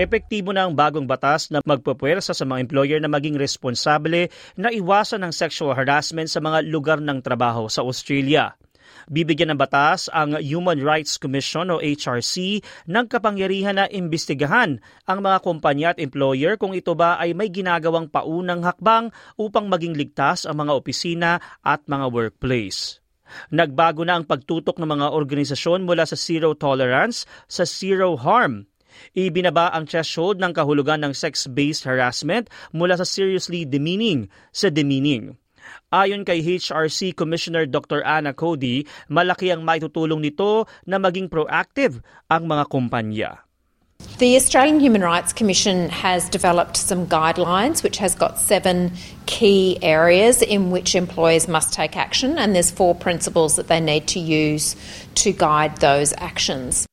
Epektibo na ang bagong batas na magpupwersa sa mga employer na maging responsable na iwasan ng sexual harassment sa mga lugar ng trabaho sa Australia. Bibigyan ng batas ang Human Rights Commission o HRC ng kapangyarihan na imbestigahan ang mga kumpanya at employer kung ito ba ay may ginagawang paunang hakbang upang maging ligtas ang mga opisina at mga workplace. Nagbago na ang pagtutok ng mga organisasyon mula sa zero tolerance sa zero harm Ibinaba ang threshold ng kahulugan ng sex-based harassment mula sa seriously demeaning sa demeaning. Ayon kay HRC Commissioner Dr. Anna Cody, malaki ang maitutulong nito na maging proactive ang mga kumpanya. The Australian Human Rights Commission has developed some guidelines which has got seven key areas in which employers must take action and there's four principles that they need to use to guide those actions.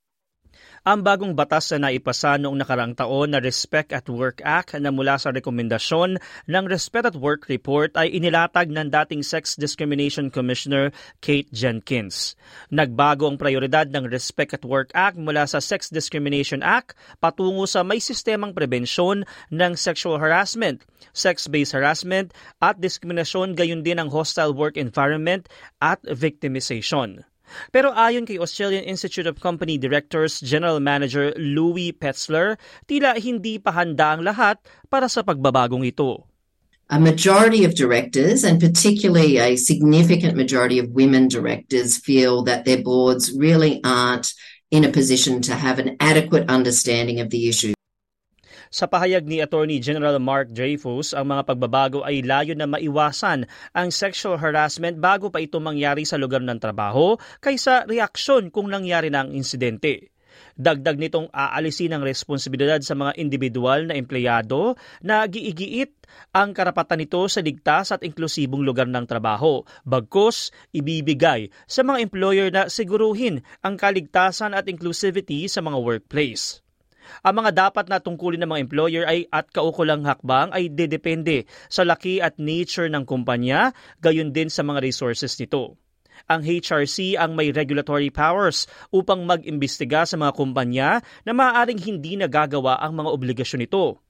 Ang bagong batas na naipasa noong nakaraang taon na Respect at Work Act na mula sa rekomendasyon ng Respect at Work Report ay inilatag ng dating Sex Discrimination Commissioner Kate Jenkins. Nagbago ang prioridad ng Respect at Work Act mula sa Sex Discrimination Act patungo sa may sistemang prebensyon ng sexual harassment, sex-based harassment at diskriminasyon gayon din ang hostile work environment at victimization. Pero ayon kay Australian Institute of Company Directors General Manager Louis Petzler, tila hindi pa handa ang lahat para sa pagbabagong ito. A majority of directors, and particularly a significant majority of women directors, feel that their boards really aren't in a position to have an adequate understanding of the issue. Sa pahayag ni Attorney General Mark Dreyfus, ang mga pagbabago ay layo na maiwasan ang sexual harassment bago pa ito mangyari sa lugar ng trabaho kaysa reaksyon kung nangyari na ang insidente. Dagdag nitong aalisin ang responsibilidad sa mga individual na empleyado na giigiit ang karapatan nito sa ligtas at inklusibong lugar ng trabaho. Bagkos, ibibigay sa mga employer na siguruhin ang kaligtasan at inclusivity sa mga workplace. Ang mga dapat na tungkulin ng mga employer ay at kaukulang hakbang ay dedepende sa laki at nature ng kumpanya, gayon din sa mga resources nito. Ang HRC ang may regulatory powers upang mag-imbestiga sa mga kumpanya na maaaring hindi nagagawa ang mga obligasyon nito.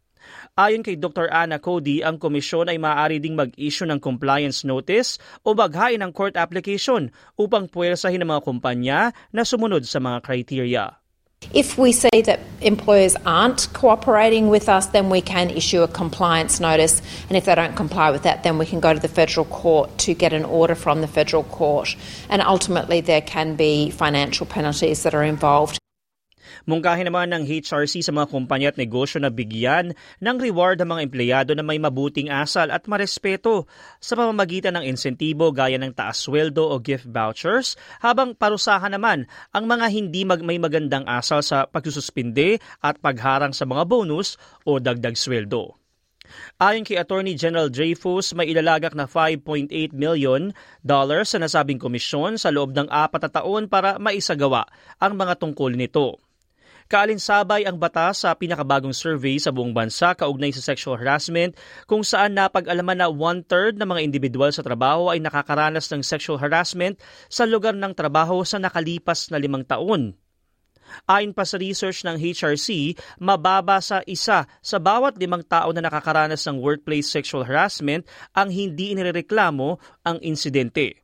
Ayon kay Dr. Anna Cody, ang komisyon ay maaari ding mag-issue ng compliance notice o maghain ng court application upang puwersahin ng mga kumpanya na sumunod sa mga criteria. If we see that employers aren't cooperating with us, then we can issue a compliance notice. And if they don't comply with that, then we can go to the federal court to get an order from the federal court. And ultimately, there can be financial penalties that are involved. Mungkahin naman ng HRC sa mga kumpanya at negosyo na bigyan ng reward ang mga empleyado na may mabuting asal at marespeto sa pamamagitan ng insentibo gaya ng taas sweldo o gift vouchers habang parusahan naman ang mga hindi mag may magandang asal sa pagsususpinde at pagharang sa mga bonus o dagdag sweldo. Ayon kay Attorney General Dreyfus, may ilalagak na 5.8 million dollars sa nasabing komisyon sa loob ng apat na taon para maisagawa ang mga tungkol nito. Kaalinsabay ang batas sa pinakabagong survey sa buong bansa kaugnay sa sexual harassment kung saan napag-alaman na one-third ng mga individual sa trabaho ay nakakaranas ng sexual harassment sa lugar ng trabaho sa nakalipas na limang taon. Ayon pa sa research ng HRC, mababa sa isa sa bawat limang tao na nakakaranas ng workplace sexual harassment ang hindi inireklamo ang insidente.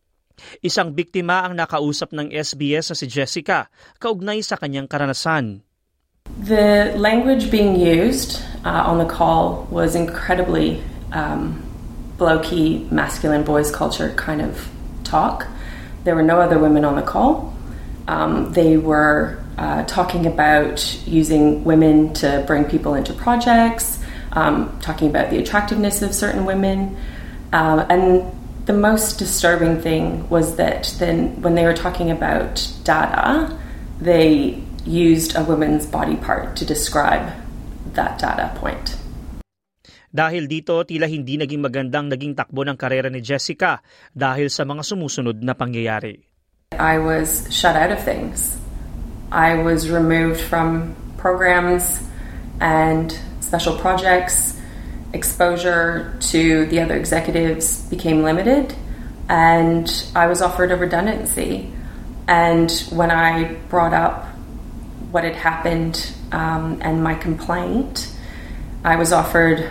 Isang biktima ang nakausap ng SBS sa si Jessica, kaugnay sa kanyang karanasan. The language being used uh, on the call was incredibly um, low key, masculine boys culture kind of talk. There were no other women on the call. Um, they were uh, talking about using women to bring people into projects, um, talking about the attractiveness of certain women. Uh, and the most disturbing thing was that then when they were talking about data, they used a woman's body part to describe that data point. Dahil dito, tila hindi naging magandang naging takbo ng karera ni Jessica dahil sa mga sumusunod na pangyayari. I was shut out of things. I was removed from programs and special projects. Exposure to the other executives became limited, and I was offered a redundancy. And when I brought up what had happened um, and my complaint, I was offered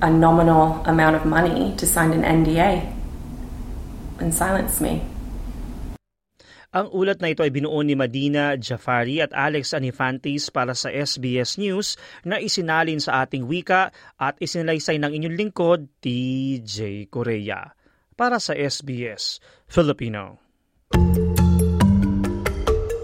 a nominal amount of money to sign an NDA and silence me. Ang ulat na ito ay binuo ni Madina Jafari at Alex Anifantis para sa SBS News na isinalin sa ating wika at isinalaysay ng inyong lingkod, TJ Korea. Para sa SBS Filipino.